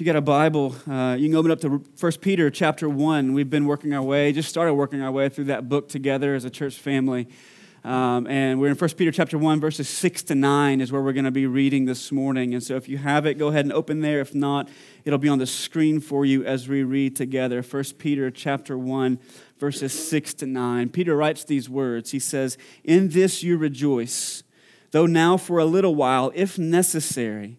You got a Bible, uh, you can open up to 1 Peter chapter 1. We've been working our way, just started working our way through that book together as a church family. Um, and we're in 1 Peter chapter 1, verses 6 to 9 is where we're going to be reading this morning. And so if you have it, go ahead and open there. If not, it'll be on the screen for you as we read together. 1 Peter chapter 1, verses 6 to 9. Peter writes these words. He says, In this you rejoice, though now for a little while, if necessary,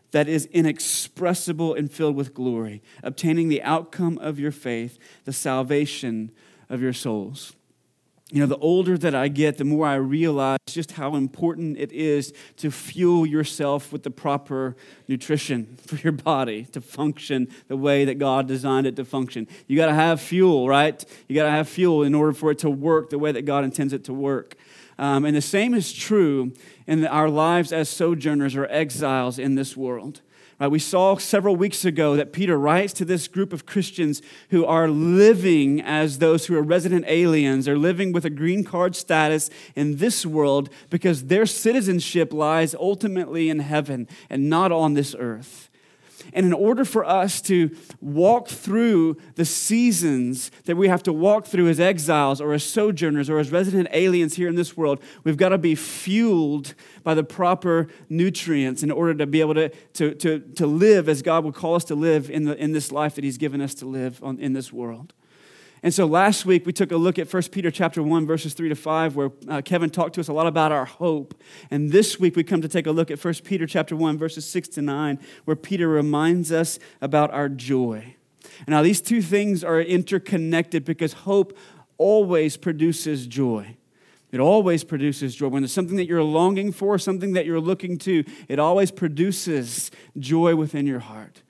that is inexpressible and filled with glory, obtaining the outcome of your faith, the salvation of your souls. You know, the older that I get, the more I realize just how important it is to fuel yourself with the proper nutrition for your body to function the way that God designed it to function. You got to have fuel, right? You got to have fuel in order for it to work the way that God intends it to work. Um, and the same is true in our lives as sojourners or exiles in this world. Right, we saw several weeks ago that Peter writes to this group of Christians who are living as those who are resident aliens, are living with a green card status in this world because their citizenship lies ultimately in heaven and not on this earth. And in order for us to walk through the seasons that we have to walk through as exiles or as sojourners or as resident aliens here in this world, we've got to be fueled by the proper nutrients in order to be able to, to, to, to live as God would call us to live in, the, in this life that He's given us to live on, in this world. And so last week we took a look at 1 Peter chapter 1 verses 3 to 5 where uh, Kevin talked to us a lot about our hope. And this week we come to take a look at 1 Peter chapter 1 verses 6 to 9 where Peter reminds us about our joy. And now these two things are interconnected because hope always produces joy. It always produces joy. When there's something that you're longing for, something that you're looking to, it always produces joy within your heart.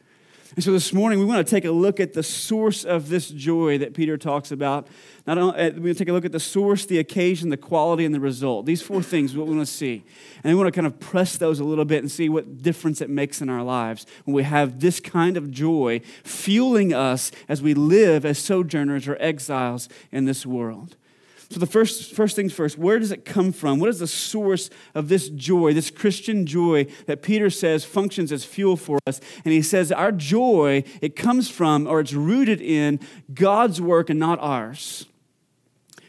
And so this morning, we want to take a look at the source of this joy that Peter talks about. Not only, uh, we want to take a look at the source, the occasion, the quality, and the result. These four things, what we want to see. And we want to kind of press those a little bit and see what difference it makes in our lives when we have this kind of joy fueling us as we live as sojourners or exiles in this world. So, the first, first things first, where does it come from? What is the source of this joy, this Christian joy that Peter says functions as fuel for us? And he says our joy, it comes from or it's rooted in God's work and not ours.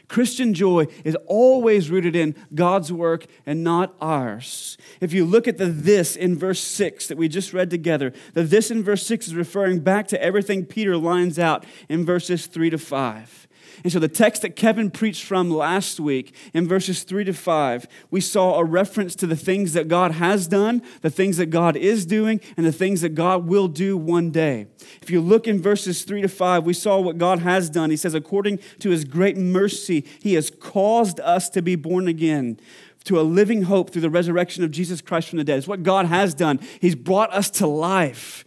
Christian joy is always rooted in God's work and not ours. If you look at the this in verse 6 that we just read together, the this in verse 6 is referring back to everything Peter lines out in verses 3 to 5. And so, the text that Kevin preached from last week in verses three to five, we saw a reference to the things that God has done, the things that God is doing, and the things that God will do one day. If you look in verses three to five, we saw what God has done. He says, according to his great mercy, he has caused us to be born again to a living hope through the resurrection of Jesus Christ from the dead. It's what God has done. He's brought us to life.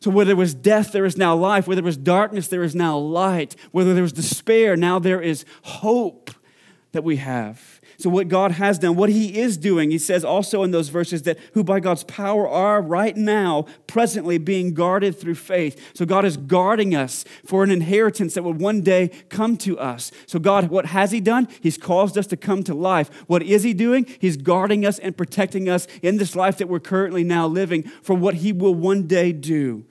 So, where there was death, there is now life. Where there was darkness, there is now light. Whether there was despair, now there is hope that we have. So, what God has done, what He is doing, He says also in those verses that who by God's power are right now, presently being guarded through faith. So, God is guarding us for an inheritance that will one day come to us. So, God, what has He done? He's caused us to come to life. What is He doing? He's guarding us and protecting us in this life that we're currently now living for what He will one day do.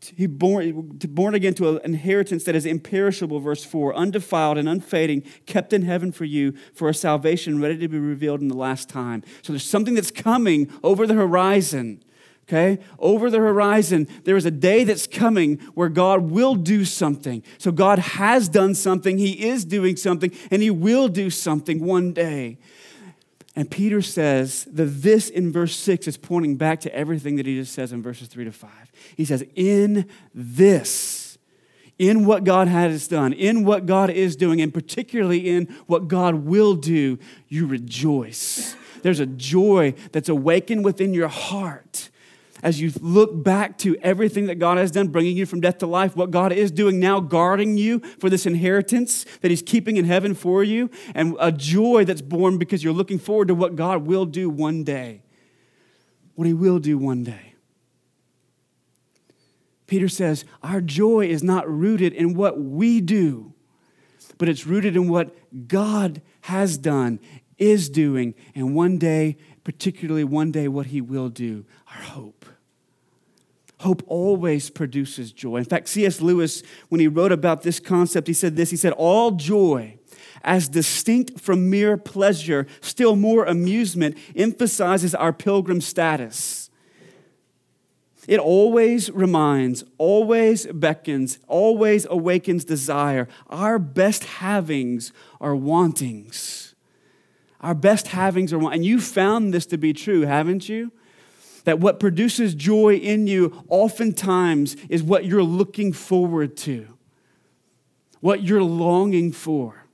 He born, born again to an inheritance that is imperishable, verse 4, undefiled and unfading, kept in heaven for you, for a salvation ready to be revealed in the last time. So there's something that's coming over the horizon. Okay? Over the horizon, there is a day that's coming where God will do something. So God has done something, He is doing something, and He will do something one day. And Peter says that this in verse 6 is pointing back to everything that he just says in verses 3 to 5. He says, In this, in what God has done, in what God is doing, and particularly in what God will do, you rejoice. There's a joy that's awakened within your heart as you look back to everything that God has done, bringing you from death to life, what God is doing now, guarding you for this inheritance that He's keeping in heaven for you, and a joy that's born because you're looking forward to what God will do one day. What He will do one day. Peter says, Our joy is not rooted in what we do, but it's rooted in what God has done, is doing, and one day, particularly one day, what He will do. Our hope. Hope always produces joy. In fact, C.S. Lewis, when he wrote about this concept, he said this He said, All joy, as distinct from mere pleasure, still more amusement, emphasizes our pilgrim status. It always reminds, always beckons, always awakens desire. Our best havings are wantings. Our best havings are, and you found this to be true, haven't you? That what produces joy in you oftentimes is what you're looking forward to, what you're longing for.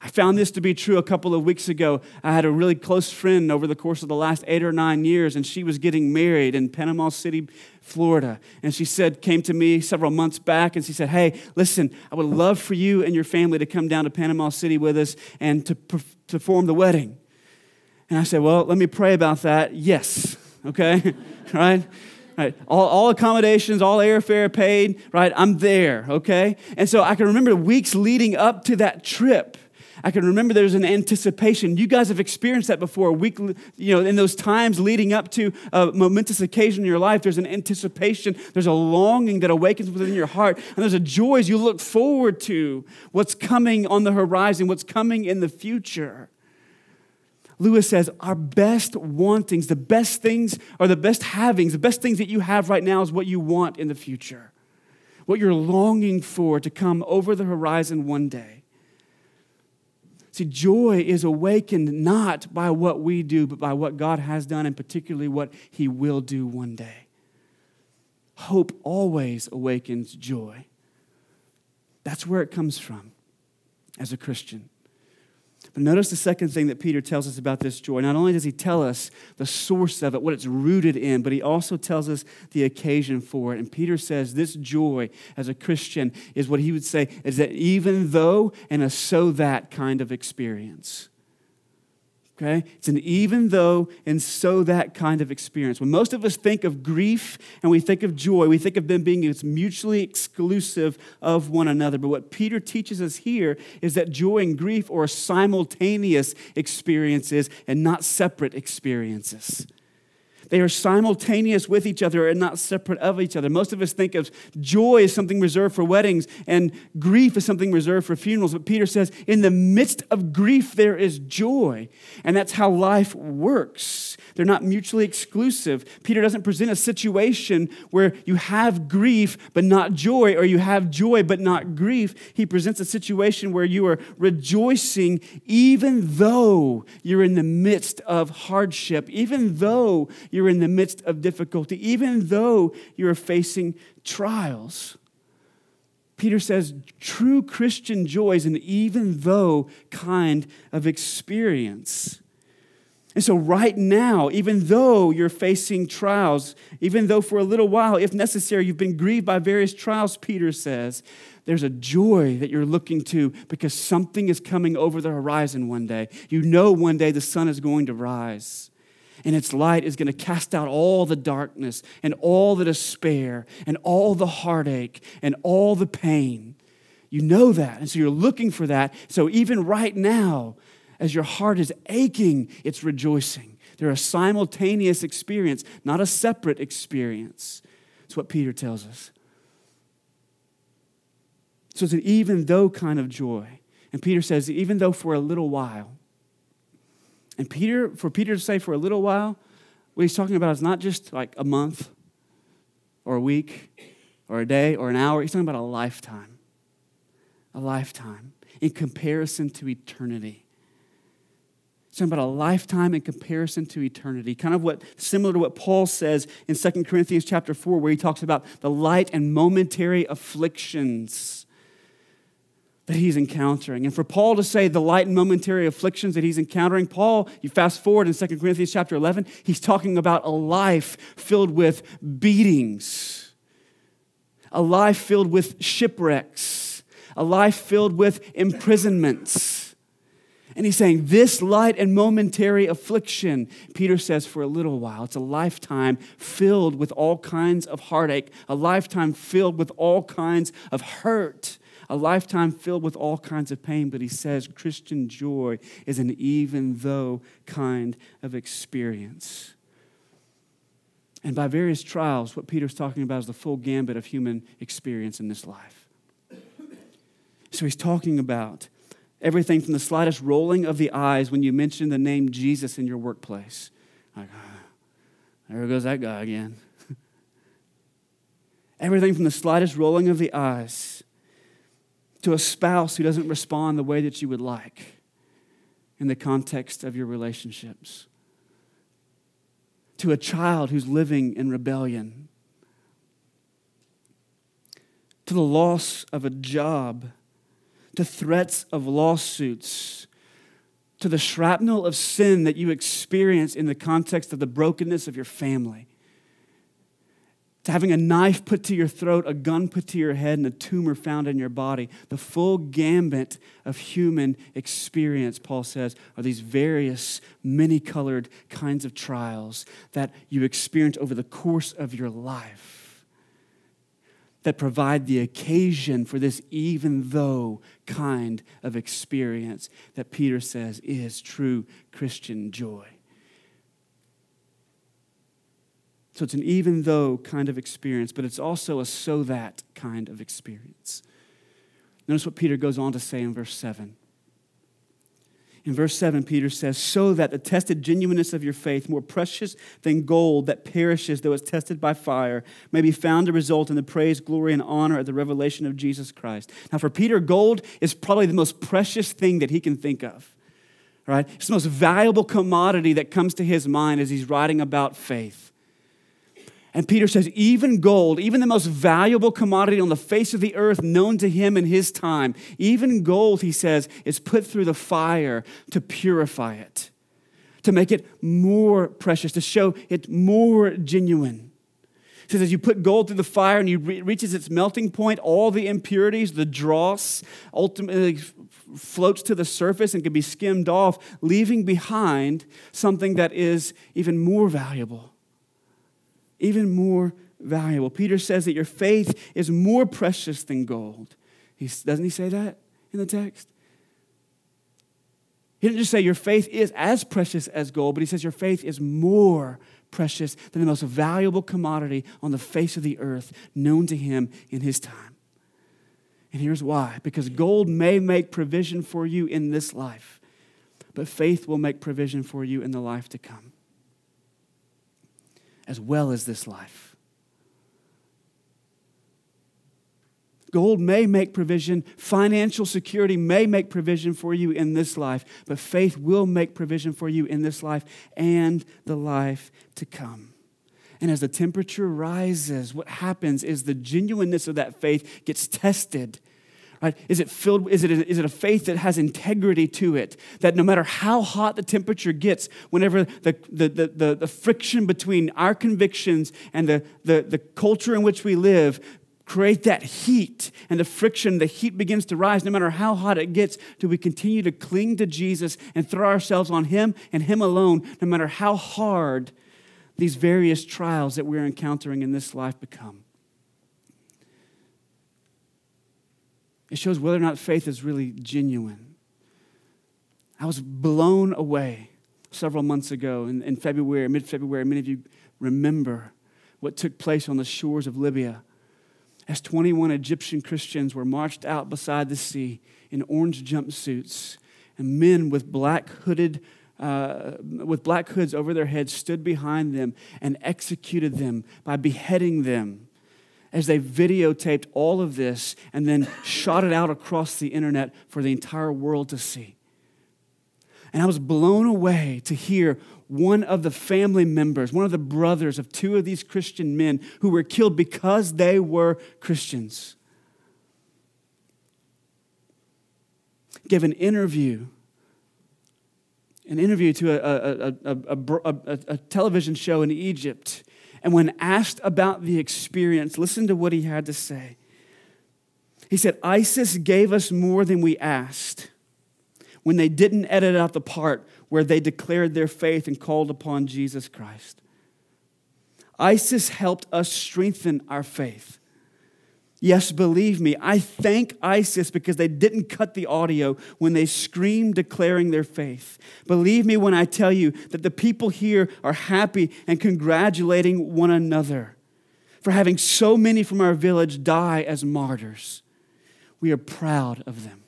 I found this to be true a couple of weeks ago. I had a really close friend over the course of the last eight or nine years, and she was getting married in Panama City, Florida. And she said, came to me several months back, and she said, Hey, listen, I would love for you and your family to come down to Panama City with us and to perform the wedding. And I said, Well, let me pray about that. Yes okay? right? Right. All, all accommodations, all airfare paid, right? I'm there, okay? And so I can remember the weeks leading up to that trip. I can remember there's an anticipation. You guys have experienced that before. Week, you know, in those times leading up to a momentous occasion in your life, there's an anticipation. There's a longing that awakens within your heart, and there's a joy as you look forward to what's coming on the horizon, what's coming in the future. Lewis says, Our best wantings, the best things, are the best havings, the best things that you have right now is what you want in the future, what you're longing for to come over the horizon one day. See, joy is awakened not by what we do, but by what God has done, and particularly what He will do one day. Hope always awakens joy. That's where it comes from as a Christian. But notice the second thing that Peter tells us about this joy. Not only does he tell us the source of it, what it's rooted in, but he also tells us the occasion for it. And Peter says this joy as a Christian is what he would say is that even though and a so that kind of experience. Okay? It's an even though and so that kind of experience. When most of us think of grief and we think of joy, we think of them being mutually exclusive of one another. But what Peter teaches us here is that joy and grief are simultaneous experiences and not separate experiences. They are simultaneous with each other and not separate of each other. Most of us think of joy as something reserved for weddings and grief as something reserved for funerals. But Peter says, in the midst of grief, there is joy. And that's how life works. They're not mutually exclusive. Peter doesn't present a situation where you have grief but not joy, or you have joy but not grief. He presents a situation where you are rejoicing even though you're in the midst of hardship, even though you're in the midst of difficulty, even though you're facing trials. Peter says true Christian joy is an even though kind of experience. And so, right now, even though you're facing trials, even though for a little while, if necessary, you've been grieved by various trials, Peter says, there's a joy that you're looking to because something is coming over the horizon one day. You know one day the sun is going to rise and its light is going to cast out all the darkness and all the despair and all the heartache and all the pain. You know that. And so you're looking for that. So even right now, as your heart is aching, it's rejoicing. They're a simultaneous experience, not a separate experience. It's what Peter tells us. So it's an even though kind of joy. And Peter says, even though for a little while, and Peter, for Peter to say for a little while, what he's talking about is not just like a month or a week or a day or an hour. He's talking about a lifetime. A lifetime in comparison to eternity. He's talking about a lifetime in comparison to eternity. Kind of what similar to what Paul says in 2 Corinthians chapter 4, where he talks about the light and momentary afflictions that he's encountering. And for Paul to say the light and momentary afflictions that he's encountering, Paul, you fast forward in 2 Corinthians chapter 11, he's talking about a life filled with beatings, a life filled with shipwrecks, a life filled with imprisonments. And he's saying, This light and momentary affliction, Peter says, for a little while. It's a lifetime filled with all kinds of heartache, a lifetime filled with all kinds of hurt a lifetime filled with all kinds of pain, but he says Christian joy is an even though kind of experience. And by various trials, what Peter's talking about is the full gambit of human experience in this life. So he's talking about everything from the slightest rolling of the eyes when you mention the name Jesus in your workplace. Like, oh, there goes that guy again. everything from the slightest rolling of the eyes to a spouse who doesn't respond the way that you would like in the context of your relationships, to a child who's living in rebellion, to the loss of a job, to threats of lawsuits, to the shrapnel of sin that you experience in the context of the brokenness of your family to having a knife put to your throat, a gun put to your head, and a tumor found in your body. The full gambit of human experience, Paul says, are these various, many colored kinds of trials that you experience over the course of your life that provide the occasion for this even though kind of experience that Peter says is true Christian joy. So it's an even though kind of experience, but it's also a so that kind of experience. Notice what Peter goes on to say in verse 7. In verse 7, Peter says, So that the tested genuineness of your faith, more precious than gold that perishes though it's tested by fire, may be found to result in the praise, glory, and honor at the revelation of Jesus Christ. Now, for Peter, gold is probably the most precious thing that he can think of. Right? It's the most valuable commodity that comes to his mind as he's writing about faith. And Peter says, even gold, even the most valuable commodity on the face of the earth known to him in his time, even gold, he says, is put through the fire to purify it, to make it more precious, to show it more genuine. He says, as you put gold through the fire and it reaches its melting point, all the impurities, the dross, ultimately floats to the surface and can be skimmed off, leaving behind something that is even more valuable even more valuable. Peter says that your faith is more precious than gold. He, doesn't he say that in the text? He didn't just say your faith is as precious as gold, but he says your faith is more precious than the most valuable commodity on the face of the earth known to him in his time. And here's why because gold may make provision for you in this life, but faith will make provision for you in the life to come as well as this life. Gold may make provision, financial security may make provision for you in this life, but faith will make provision for you in this life and the life to come. And as the temperature rises, what happens is the genuineness of that faith gets tested Right? Is it filled? Is it, a, is it a faith that has integrity to it? That no matter how hot the temperature gets, whenever the, the, the, the, the friction between our convictions and the, the, the culture in which we live create that heat and the friction, the heat begins to rise no matter how hot it gets. Do we continue to cling to Jesus and throw ourselves on Him and Him alone, no matter how hard these various trials that we're encountering in this life become? It shows whether or not faith is really genuine. I was blown away several months ago in, in February, mid February. Many of you remember what took place on the shores of Libya as 21 Egyptian Christians were marched out beside the sea in orange jumpsuits, and men with black hooded uh, with black hoods over their heads stood behind them and executed them by beheading them as they videotaped all of this and then shot it out across the internet for the entire world to see. And I was blown away to hear one of the family members, one of the brothers of two of these Christian men who were killed because they were Christians. give an interview, an interview to a, a, a, a, television show in Egypt. And when asked about the experience, listen to what he had to say. He said, ISIS gave us more than we asked when they didn't edit out the part where they declared their faith and called upon Jesus Christ. ISIS helped us strengthen our faith. Yes, believe me, I thank ISIS because they didn't cut the audio when they screamed declaring their faith. Believe me when I tell you that the people here are happy and congratulating one another for having so many from our village die as martyrs. We are proud of them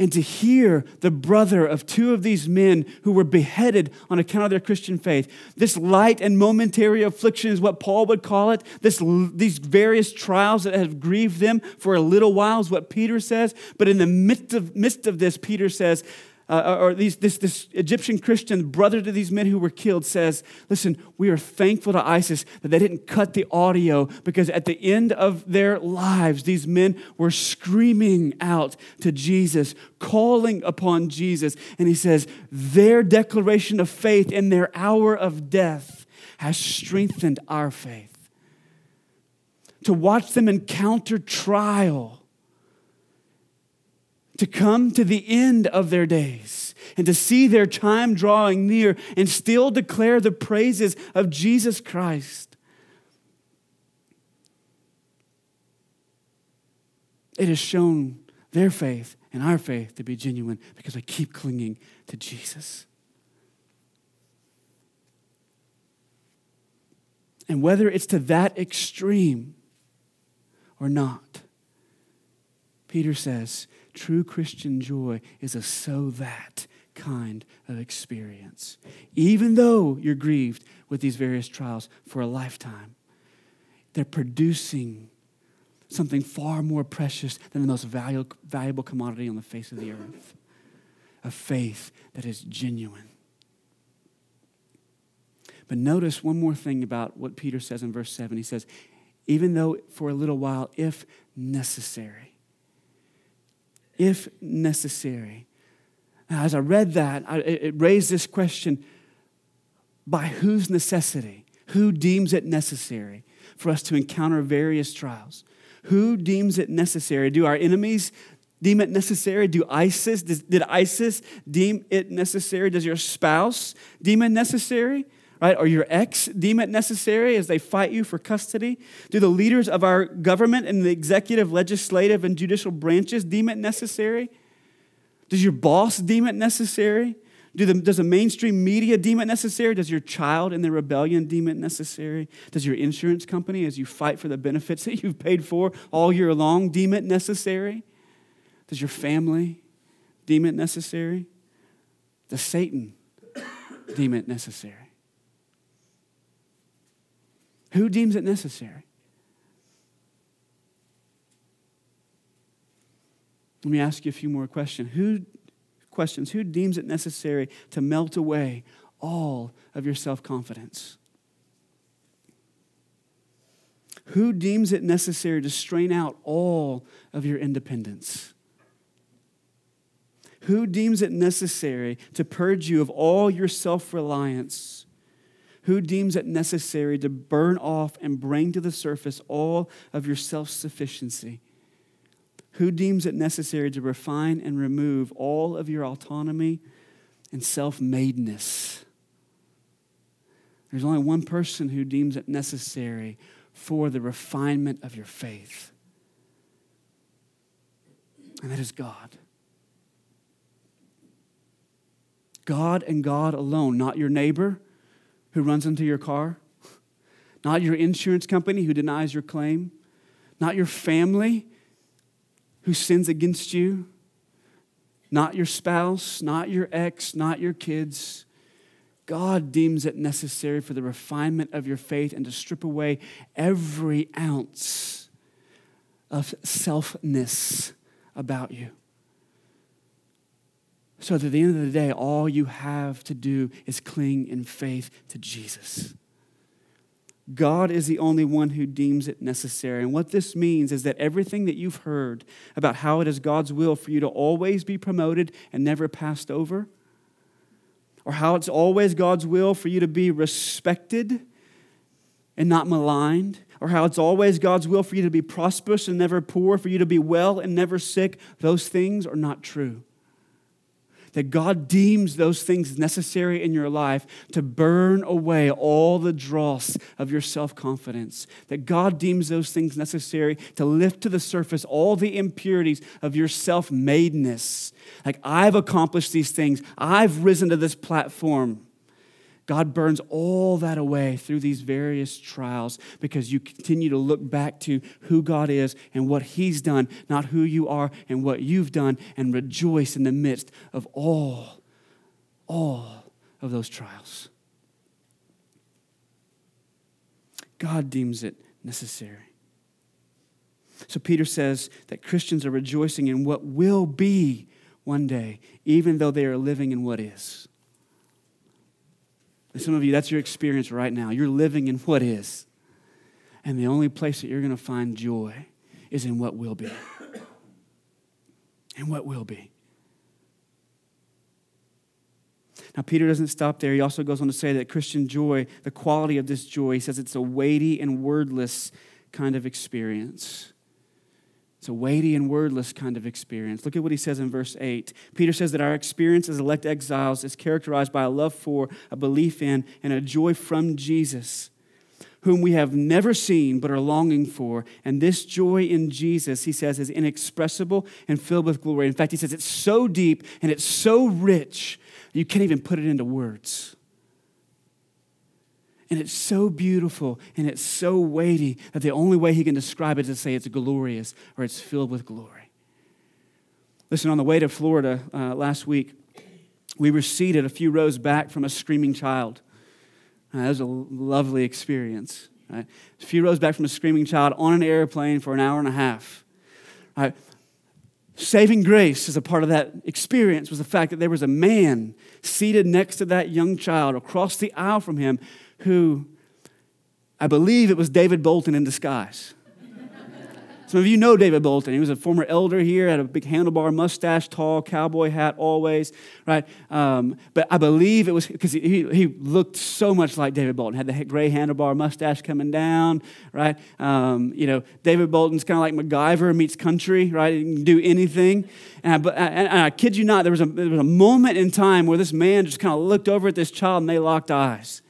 and to hear the brother of two of these men who were beheaded on account of their Christian faith. This light and momentary affliction is what Paul would call it. This, these various trials that have grieved them for a little while is what Peter says. But in the midst of, midst of this, Peter says, uh, or these, this, this Egyptian Christian brother to these men who were killed says, Listen, we are thankful to ISIS that they didn't cut the audio because at the end of their lives, these men were screaming out to Jesus, calling upon Jesus. And he says, Their declaration of faith in their hour of death has strengthened our faith. To watch them encounter trial to come to the end of their days and to see their time drawing near and still declare the praises of Jesus Christ. It has shown their faith and our faith to be genuine because we keep clinging to Jesus. And whether it's to that extreme or not, Peter says, True Christian joy is a so that kind of experience. Even though you're grieved with these various trials for a lifetime, they're producing something far more precious than the most valuable commodity on the face of the earth a faith that is genuine. But notice one more thing about what Peter says in verse 7. He says, even though for a little while, if necessary if necessary. Now, as I read that, I, it raised this question by whose necessity? Who deems it necessary for us to encounter various trials? Who deems it necessary? Do our enemies deem it necessary? Do ISIS, did ISIS deem it necessary? Does your spouse deem it necessary? Right? Or your ex deem it necessary as they fight you for custody? Do the leaders of our government and the executive, legislative, and judicial branches deem it necessary? Does your boss deem it necessary? Do the, does the mainstream media deem it necessary? Does your child in the rebellion deem it necessary? Does your insurance company, as you fight for the benefits that you've paid for all year long, deem it necessary? Does your family deem it necessary? Does Satan deem it necessary? Who deems it necessary? Let me ask you a few more questions. Who questions? Who deems it necessary to melt away all of your self-confidence? Who deems it necessary to strain out all of your independence? Who deems it necessary to purge you of all your self reliance? Who deems it necessary to burn off and bring to the surface all of your self sufficiency? Who deems it necessary to refine and remove all of your autonomy and self madeness? There's only one person who deems it necessary for the refinement of your faith, and that is God. God and God alone, not your neighbor who runs into your car, not your insurance company who denies your claim, not your family who sins against you, not your spouse, not your ex, not your kids. God deems it necessary for the refinement of your faith and to strip away every ounce of selfness about you. So that at the end of the day, all you have to do is cling in faith to Jesus. God is the only one who deems it necessary. And what this means is that everything that you've heard about how it is God's will for you to always be promoted and never passed over, or how it's always God's will for you to be respected and not maligned, or how it's always God's will for you to be prosperous and never poor, for you to be well and never sick, those things are not true that God deems those things necessary in your life to burn away all the dross of your self confidence. That God deems those things necessary to lift to the surface all the impurities of your self madeness. Like, I've accomplished these things, I've risen to this platform. God burns all that away through these various trials because you continue to look back to who God is and what He's done, not who you are and what you've done, and rejoice in the midst of all, all of those trials. God deems it necessary. So Peter says that Christians are rejoicing in what will be one day, even though they are living in what is. And some of you, that's your experience right now. You're living in what is. And the only place that you're going to find joy is in what will be. And what will be. Now, Peter doesn't stop there. He also goes on to say that Christian joy, the quality of this joy, he says it's a weighty and wordless kind of experience. It's a weighty and wordless kind of experience. Look at what he says in verse 8. Peter says that our experience as elect exiles is characterized by a love for, a belief in, and a joy from Jesus, whom we have never seen but are longing for. And this joy in Jesus, he says, is inexpressible and filled with glory. In fact, he says it's so deep and it's so rich, you can't even put it into words. And it's so beautiful and it's so weighty that the only way he can describe it is to say it's glorious or it's filled with glory. Listen, on the way to Florida uh, last week, we were seated a few rows back from a screaming child. Uh, that was a lovely experience. Right? A few rows back from a screaming child on an airplane for an hour and a half. Right? Saving grace as a part of that experience was the fact that there was a man seated next to that young child across the aisle from him who I believe it was David Bolton in disguise. Some of you know David Bolton. He was a former elder here, had a big handlebar mustache, tall cowboy hat always, right? Um, but I believe it was because he, he looked so much like David Bolton, had the gray handlebar mustache coming down, right? Um, you know, David Bolton's kind of like MacGyver meets country, right? He can do anything. And I, and I kid you not, there was, a, there was a moment in time where this man just kind of looked over at this child and they locked eyes.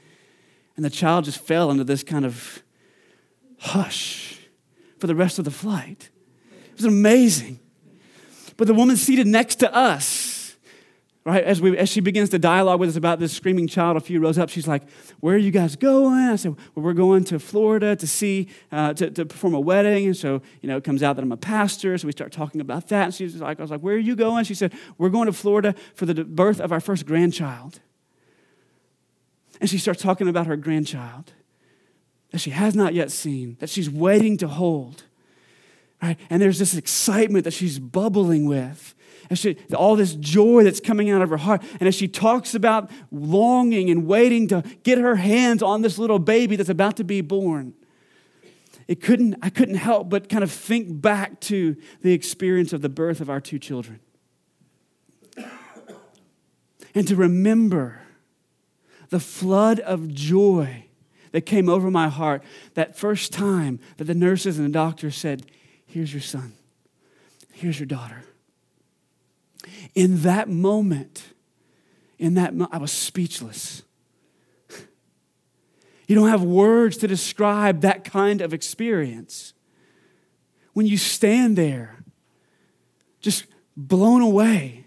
And the child just fell into this kind of hush for the rest of the flight. It was amazing. But the woman seated next to us, right, as, we, as she begins to dialogue with us about this screaming child a few rows up, she's like, Where are you guys going? I said, Well, we're going to Florida to see, uh, to, to perform a wedding. And so, you know, it comes out that I'm a pastor. So we start talking about that. And she's like, I was like, Where are you going? She said, We're going to Florida for the birth of our first grandchild. And she starts talking about her grandchild that she has not yet seen, that she's waiting to hold. Right? And there's this excitement that she's bubbling with. And she, all this joy that's coming out of her heart. And as she talks about longing and waiting to get her hands on this little baby that's about to be born, it couldn't, I couldn't help but kind of think back to the experience of the birth of our two children. And to remember the flood of joy that came over my heart that first time that the nurses and the doctors said, Here's your son, here's your daughter. In that moment, in that mo- I was speechless. You don't have words to describe that kind of experience. When you stand there, just blown away,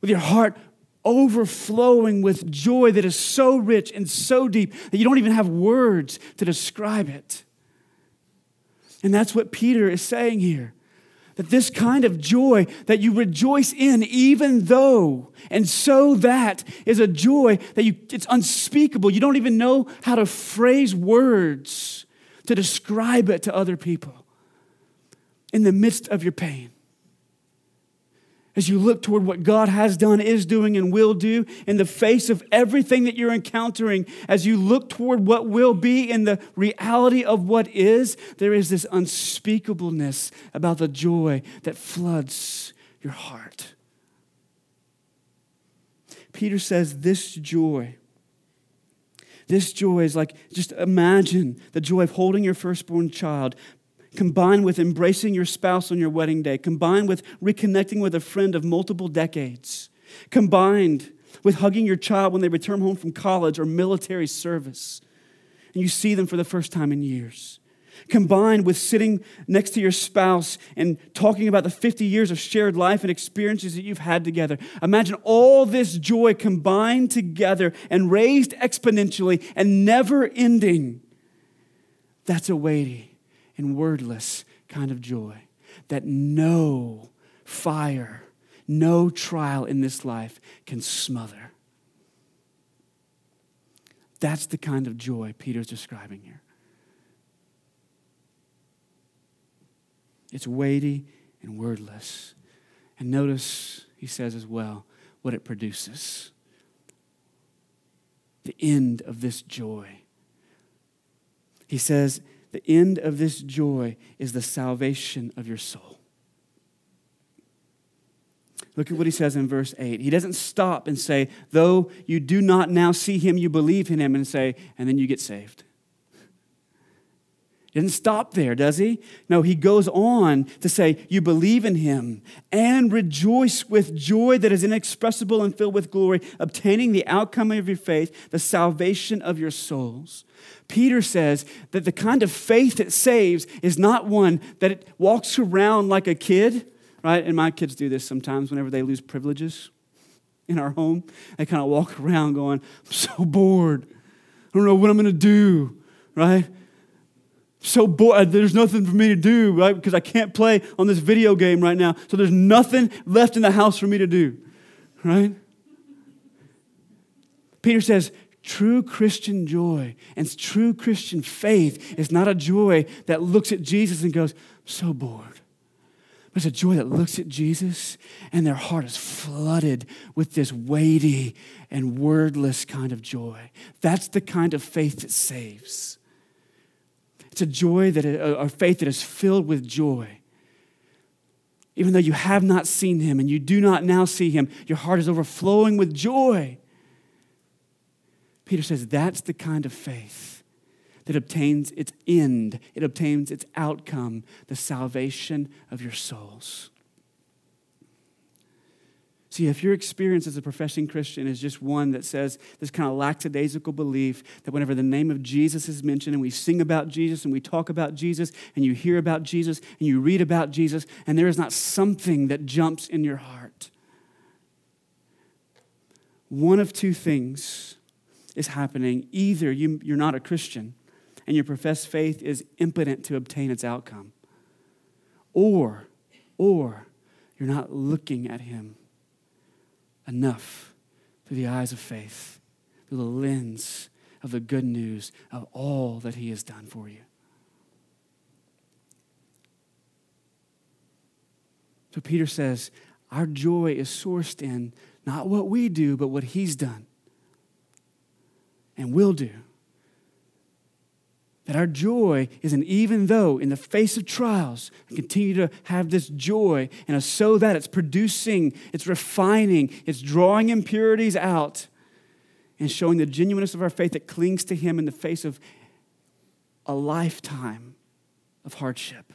with your heart overflowing with joy that is so rich and so deep that you don't even have words to describe it. And that's what Peter is saying here. That this kind of joy that you rejoice in, even though, and so that is a joy that you, it's unspeakable. You don't even know how to phrase words to describe it to other people in the midst of your pain. As you look toward what God has done, is doing, and will do in the face of everything that you're encountering, as you look toward what will be in the reality of what is, there is this unspeakableness about the joy that floods your heart. Peter says, This joy, this joy is like just imagine the joy of holding your firstborn child, combined with embracing your spouse on your wedding day, combined with reconnecting with a friend of multiple decades, combined with hugging your child when they return home from college or military service, and you see them for the first time in years. Combined with sitting next to your spouse and talking about the 50 years of shared life and experiences that you've had together. Imagine all this joy combined together and raised exponentially and never ending. That's a weighty and wordless kind of joy that no fire, no trial in this life can smother. That's the kind of joy Peter's describing here. It's weighty and wordless. And notice, he says as well, what it produces. The end of this joy. He says, the end of this joy is the salvation of your soul. Look at what he says in verse 8. He doesn't stop and say, though you do not now see him, you believe in him, and say, and then you get saved. Doesn't stop there, does he? No, he goes on to say, You believe in him and rejoice with joy that is inexpressible and filled with glory, obtaining the outcome of your faith, the salvation of your souls. Peter says that the kind of faith that saves is not one that it walks around like a kid, right? And my kids do this sometimes whenever they lose privileges in our home. They kind of walk around going, I'm so bored. I don't know what I'm going to do, right? So bored. Uh, there's nothing for me to do, right? Because I can't play on this video game right now. So there's nothing left in the house for me to do, right? Peter says, true Christian joy and true Christian faith is not a joy that looks at Jesus and goes, so bored. But it's a joy that looks at Jesus and their heart is flooded with this weighty and wordless kind of joy. That's the kind of faith that saves. It's a joy that, a, faith that is filled with joy. Even though you have not seen him and you do not now see him, your heart is overflowing with joy. Peter says that's the kind of faith that obtains its end, it obtains its outcome, the salvation of your souls. See, if your experience as a professing Christian is just one that says this kind of lackadaisical belief that whenever the name of Jesus is mentioned and we sing about Jesus and we talk about Jesus and you hear about Jesus and you read about Jesus and there is not something that jumps in your heart, one of two things is happening. Either you, you're not a Christian and your professed faith is impotent to obtain its outcome, or, or you're not looking at Him enough through the eyes of faith, through the lens of the good news of all that He has done for you. So Peter says, Our joy is sourced in not what we do, but what He's done and will do. That our joy is an even though in the face of trials, we continue to have this joy, and so that it's producing, it's refining, it's drawing impurities out, and showing the genuineness of our faith that clings to Him in the face of a lifetime of hardship.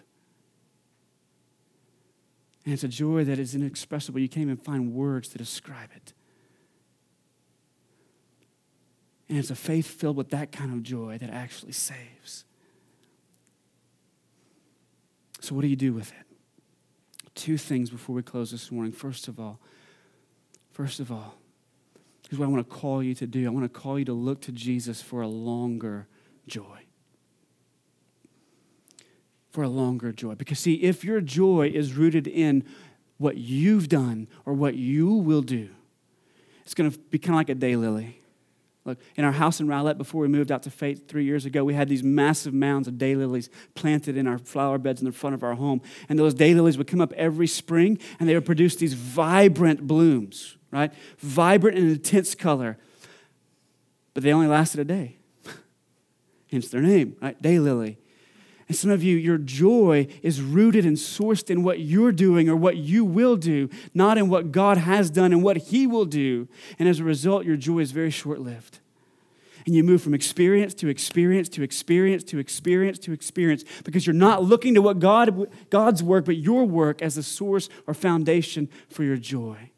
And it's a joy that is inexpressible. You can't even find words to describe it. And it's a faith filled with that kind of joy that actually saves. So, what do you do with it? Two things before we close this morning. First of all, first of all, here's what I want to call you to do I want to call you to look to Jesus for a longer joy. For a longer joy. Because, see, if your joy is rooted in what you've done or what you will do, it's going to be kind of like a daylily Look, in our house in Rowlett, before we moved out to Fate three years ago, we had these massive mounds of daylilies planted in our flower beds in the front of our home. And those daylilies would come up every spring and they would produce these vibrant blooms, right? Vibrant and intense color. But they only lasted a day. Hence their name, right? Daylily. And some of you, your joy is rooted and sourced in what you're doing or what you will do, not in what God has done and what He will do. And as a result, your joy is very short lived. And you move from experience to experience to experience to experience to experience because you're not looking to what God, God's work, but your work as the source or foundation for your joy.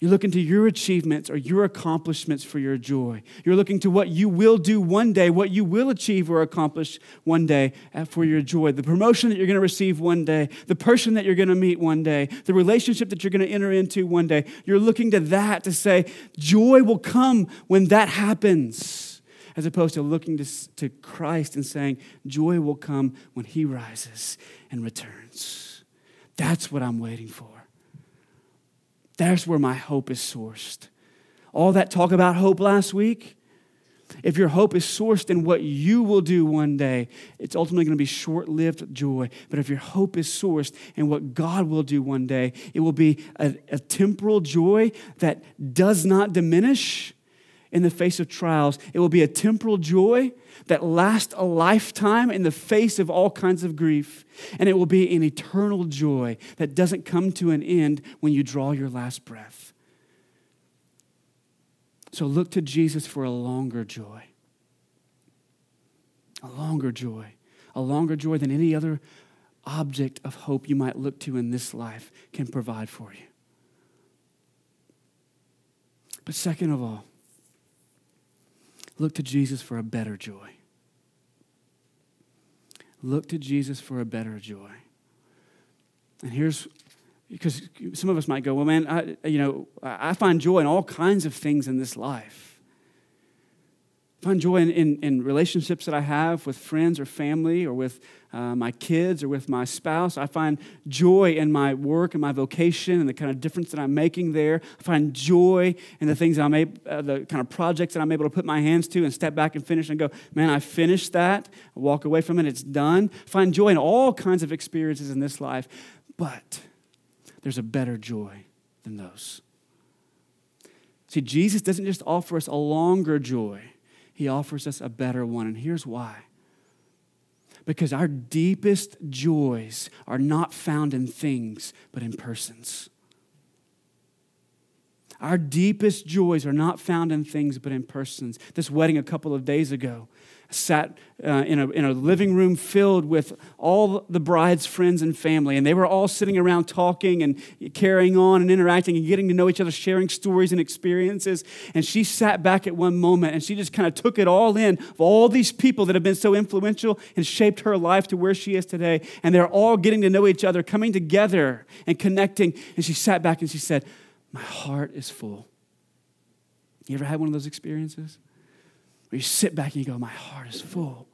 You're looking to your achievements or your accomplishments for your joy. You're looking to what you will do one day, what you will achieve or accomplish one day uh, for your joy. The promotion that you're going to receive one day, the person that you're going to meet one day, the relationship that you're going to enter into one day. You're looking to that to say, joy will come when that happens, as opposed to looking to, to Christ and saying, joy will come when he rises and returns. That's what I'm waiting for. There's where my hope is sourced. All that talk about hope last week, if your hope is sourced in what you will do one day, it's ultimately going to be short lived joy. But if your hope is sourced in what God will do one day, it will be a, a, temporal joy that does not diminish in the face of trials. It will be a temporal joy that lasts a lifetime in the face of all kinds of grief. And it will be an eternal joy that doesn't come to an end when you draw your last breath. So look to Jesus for a longer joy. A longer joy. A longer joy than any other object of hope you might look to in this life can provide for you. But second of all, look to Jesus for a better joy. Look to Jesus for a better joy. And here's because some of us might go, well, man, I, you know, I find joy in all kinds of things in this life find joy in, in, in, relationships that I have with friends or family or with uh, my kids or with my spouse. I find joy in my work and my vocation and the kind of difference that I'm making there. I find joy in the things that I'm able, uh, the kind of projects that I'm able to put my hands to and step back and finish and go, man, I finished that. I walk away from it, it's done. I find joy in all kinds of experiences in this life. But there's a better joy than those. See, Jesus doesn't just offer us a longer joy he offers us a better one. And here's why because our deepest joys are not found in things, but in persons. Our deepest joys are not found in things, but in persons. This wedding a couple of days ago, sat uh, in, a, in a living room filled with all the bride's friends and family. And they were all sitting around talking and carrying on and interacting and getting to know each other, sharing stories and experiences. And she sat back at one moment and she just kind of took it all in of all these people that have been so influential and shaped her life to where she is today. And they're all getting to know each other, coming together and connecting. And she sat back and she said, My heart is full. You ever had one of those experiences? Where you sit back and you go, My heart is full.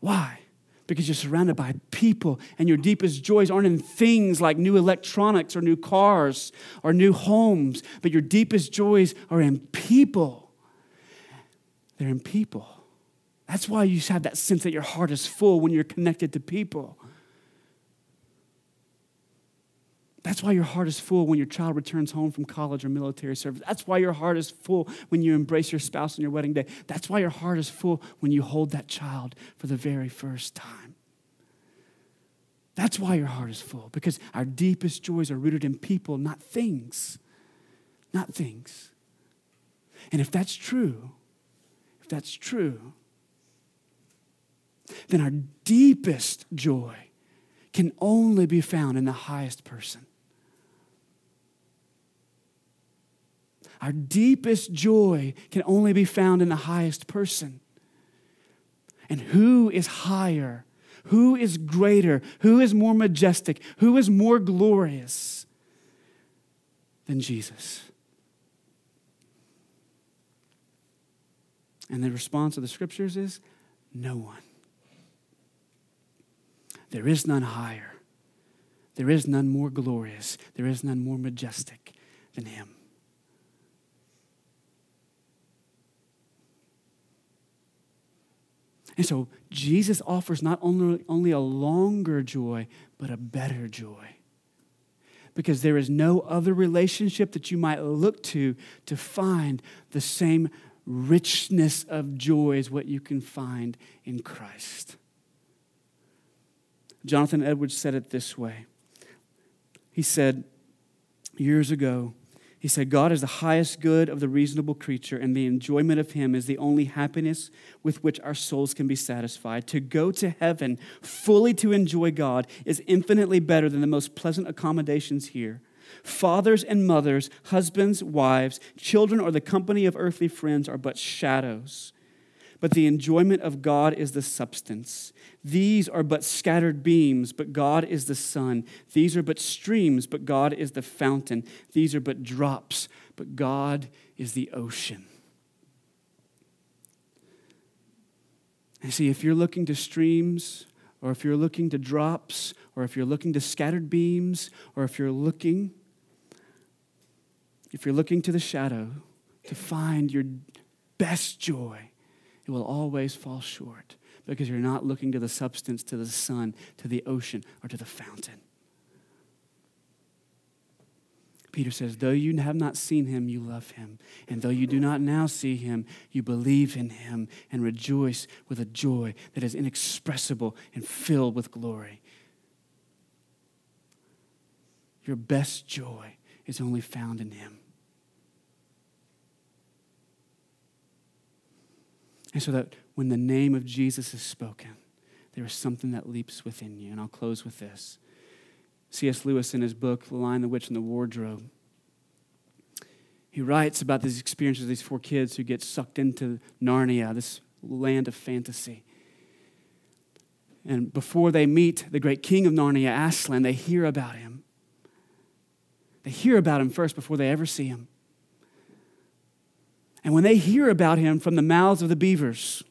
Why? Because you're surrounded by people, and your deepest joys aren't in things like new electronics or new cars or new homes, but your deepest joys are in people. They're in people. That's why you have that sense that your heart is full when you're connected to people. That's why your heart is full when your child returns home from college or military service. That's why your heart is full when you embrace your spouse on your wedding day. That's why your heart is full when you hold that child for the very first time. That's why your heart is full, because our deepest joys are rooted in people, not things. Not things. And if that's true, if that's true, then our deepest joy can only be found in the highest person. Our deepest joy can only be found in the highest person. And who is higher? Who is greater? Who is more majestic? Who is more glorious than Jesus? And the response of the scriptures is no one. There is none higher. There is none more glorious. There is none more majestic than him. And so Jesus offers not only, only a longer joy, but a better joy. Because there is no other relationship that you might look to to find the same richness of joy as what you can find in Christ. Jonathan Edwards said it this way. He said years ago, he said, God is the highest good of the reasonable creature, and the enjoyment of Him is the only happiness with which our souls can be satisfied. To go to heaven fully to enjoy God is infinitely better than the most pleasant accommodations here. Fathers and mothers, husbands, wives, children, or the company of earthly friends are but shadows but the enjoyment of God is the substance. These are but scattered beams, but God is the sun. These are but streams, but God is the fountain. These are but drops, but God is the ocean. And see, if you're looking to streams, or if you're looking to drops, or if you're looking to scattered beams, or if you're looking, if you're looking to the shadow to find your best joy, it will always fall short because you're not looking to the substance, to the sun, to the ocean, or to the fountain. Peter says, Though you have not seen him, you love him. And though you do not now see him, you believe in him and rejoice with a joy that is inexpressible and filled with glory. Your best joy is only found in him. And so that when the name of Jesus is spoken, there is something that leaps within you. And I'll close with this. C.S. Lewis, in his book, The Lion, the Witch, and the Wardrobe, he writes about these experiences of these four kids who get sucked into Narnia, this land of fantasy. And before they meet the great king of Narnia, Aslan, they hear about him. They hear about him first before they ever see him. And when they hear about him from the mouths of the beavers,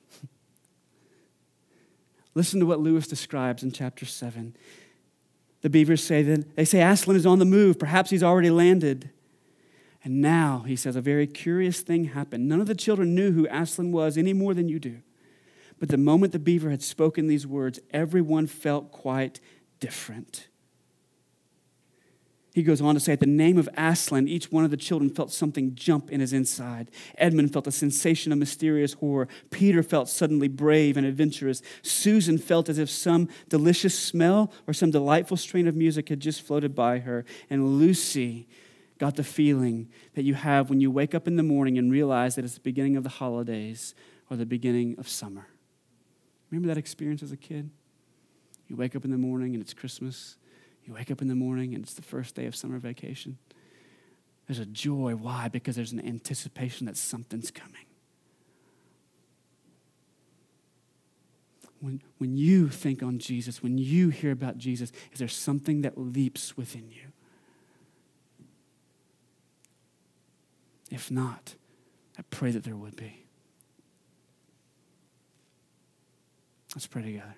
listen to what Lewis describes in chapter 7. The beavers say that they say Aslan is on the move, perhaps he's already landed. And now, he says, a very curious thing happened. None of the children knew who Aslan was any more than you do. But the moment the beaver had spoken these words, everyone felt quite different. He goes on to say, at the name of Aslan, each one of the children felt something jump in his inside. Edmund felt a sensation of mysterious horror. Peter felt suddenly brave and adventurous. Susan felt as if some delicious smell or some delightful strain of music had just floated by her. And Lucy got the feeling that you have when you wake up in the morning and realize that it's the beginning of the holidays or the beginning of summer. Remember that experience as a kid? You wake up in the morning and it's Christmas you wake up in the morning and it's the first day of summer vacation. There's a joy. Why? Because there's an anticipation that something's coming. When, when you think on Jesus, when you hear about Jesus, is there something that leaps within you? If not, I pray that there would be. Let's pray together.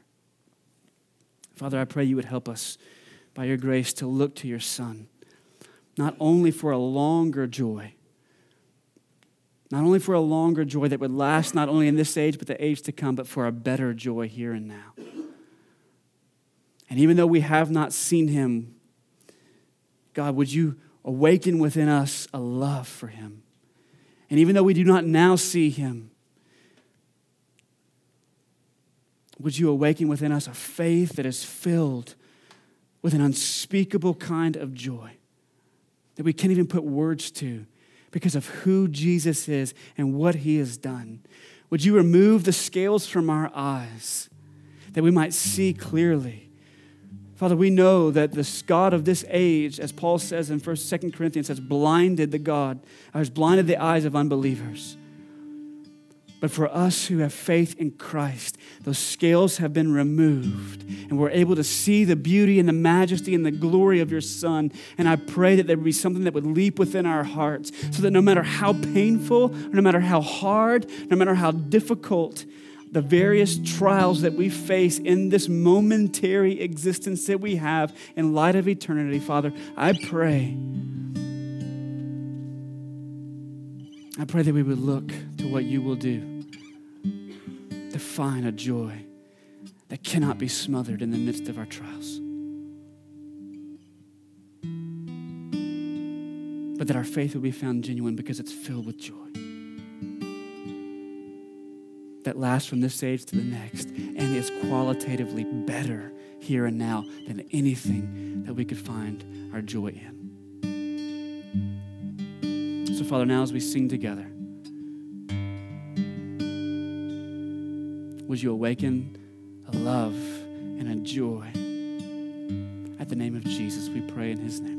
Father, I pray you would help us by your grace to look to your Son, not only for a longer joy, not only for a longer joy that would last not only in this age, but the age to come, but for a better joy here and now. And even though we have not seen him, God, would you awaken within us a love for him? And even though we do not now see him, would you awaken within us a faith that is filled with an unspeakable kind of joy that we can't even put words to because of who Jesus is and what he has done. Would you remove the scales from our eyes that we might see clearly? Father, we know that the God of this age, as Paul says in 1st, 2nd Corinthians, has blinded the God, has blinded the eyes of unbelievers. But for us who have faith in Christ, those scales have been removed, and we're able to see the beauty and the majesty and the glory of your Son. And I pray that there would be something that would leap within our hearts so that no matter how painful, no matter how hard, no matter how difficult, the various trials that we face in this momentary existence that we have in light of eternity, Father, I pray. I pray that we would look to what you will do to find a joy that cannot be smothered in the midst of our trials. But that our faith will be found genuine because it's filled with joy. That lasts from this age to the next and is qualitatively better here and now than anything that we could find our joy in. So, Father, now as we sing together, would you awaken a love and a joy? At the name of Jesus, we pray in his name.